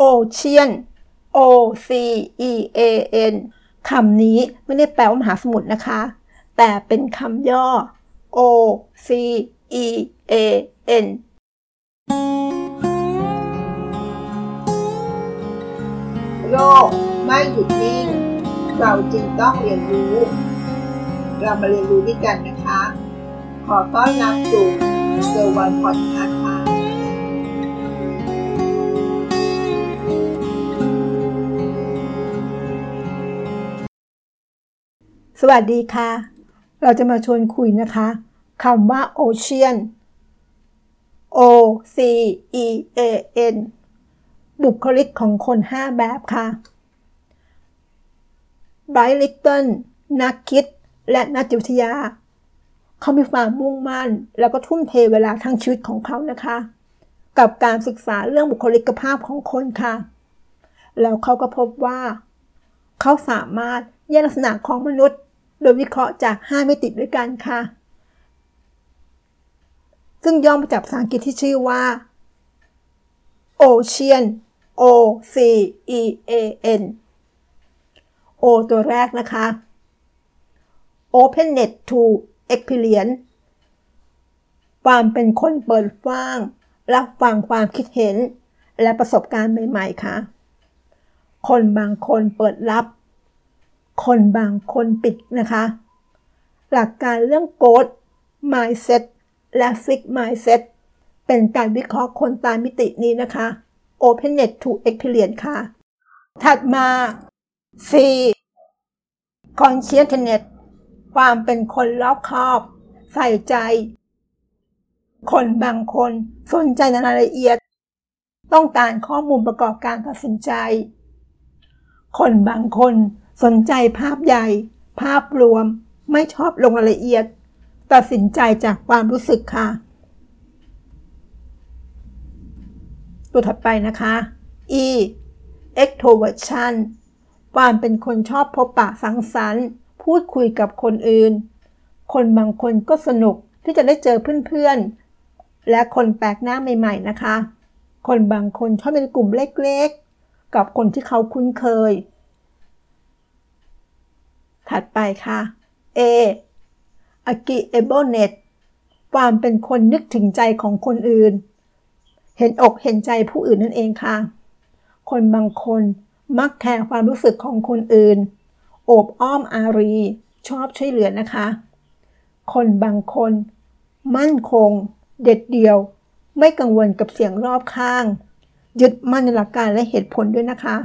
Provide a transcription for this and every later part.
Ocean O C E A N คำนี้ไม่ได้แปลว่ามหาสมุทรนะคะ แต่เป็นคำย่อ O C E A N โลกไม่หยุดนิ่ง เราจึงต้องเรียนรู้ เรามาเรียนรู้ด้วยกันนะคะ ขอต้อนรับสู่เซอร์วันพอดคาส์ สวัสดีค่ะ เราจะมาชวนคุยนะคะคำว่า Ocean O C E A N บุคลิกของคน 5 แบบค่ะ Bright Little นักคิด และนักจิตวิทยา เขามีความมุ่งมั่น แล้วก็ทุ่มเทเวลาทั้งชีวิตของเขานะคะ กับการศึกษาเรื่องบุคลิกภาพของคนค่ะ แล้วเขาก็พบว่า เขาสามารถแยกลักษณะของมนุษย์ โดยวิเคราะห์จาก 5 มิติด้วยกันค่ะ ซึ่งย่อมาจากภาษาอังกฤษที่ชื่อว่า Ocean O C E A N O ตัวแรกนะคะ Openness to Experience ความเป็นคนเปิดฟังรับฟังความคิดเห็น และประสบการณ์ใหม่ ๆ ค่ะ คนบางคนเปิดรับ คนบางคนปิดนะคะ หลักการเรื่อง growth mindset และ fix mindset เป็นการวิเคราะห์คนตามมิตินี้นะคะ openness to experience ค่ะ ถัดมา C conscientiousness ความเป็นคนรอบคอบ ใส่ใจ คนบางคนสนใจในรายละเอียด ต้องการข้อมูลประกอบการตัดสินใจ คนบางคน สนใจภาพใหญ่ ภาพรวม ไม่ชอบลงรายละเอียด ตัดสินใจจากความรู้สึกค่ะ ตัวถัดไปนะคะ E extroversion ความเป็นคนชอบพบปะสังสรรค์ พูดคุยกับคนอื่น คนบางคนก็สนุกที่จะได้เจอเพื่อนๆ และคนแปลกหน้าใหม่ ๆ นะคะ คนบางคนชอบเป็นกลุ่มเล็กๆ กับคนที่เขาคุ้นเคย ถัดไปค่ะ A agreeableness ความเป็นคนนึกถึงใจของคนอื่น เห็นอกเห็นใจผู้อื่นนั่นเองค่ะ คนบางคนมักแคร์ความรู้สึกของคนอื่น โอบอ้อมอารี ชอบช่วยเหลือนะคะ คนบางคน มั่นคง เด็ดเดี่ยว ไม่กังวลกับเสียงรอบข้าง ยึดมั่นในหลักการและเหตุผลด้วยนะคะ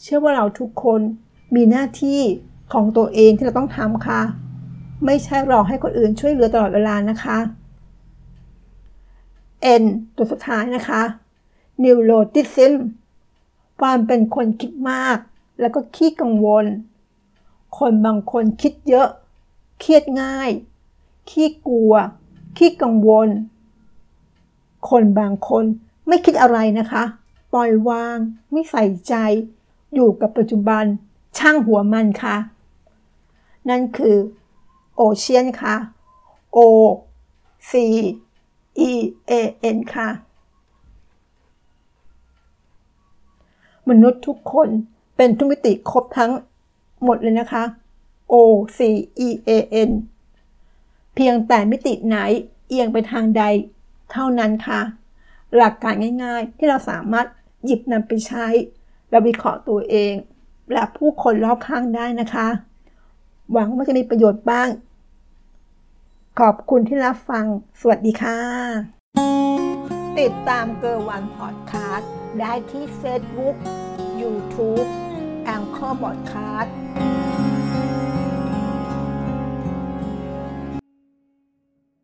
เชื่อว่าเราทุกคน มีหน้าที่ของตัวเองที่เราต้องทำค่ะ ไม่ใช่รอให้คนอื่นช่วยเหลือตลอดเวลานะคะ N ตัวสุดท้ายนะคะ Neuroticism ความเป็นคนคิดมาก แล้วก็ขี้กังวล คนบางคนคิดเยอะ เครียดง่าย ขี้กลัว ขี้กังวล คนบางคนไม่คิดอะไรนะคะ ปล่อยวาง ไม่ใส่ใจ อยู่กับปัจจุบัน ช่างหัวมันค่ะ นั่นคือโอเชียนค่ะ O C E A N ค่ะ มนุษย์ทุกคนเป็นทุกมิติครบทั้งหมดเลยนะคะ O C E A N เพียงแต่มิติไหนเอียงไปทางใดเท่านั้นค่ะ หลักการง่ายๆที่เราสามารถหยิบนำไปใช้และวิเคราะห์ตัวเอง และผู้คนรอบข้างได้นะคะ หวังว่าจะมีประโยชน์บ้าง ขอบคุณที่รับฟัง สวัสดีค่ะ ติดตามเกอร์วันพอดคาสต์ได้ที่ Facebook YouTube Anchor Podcast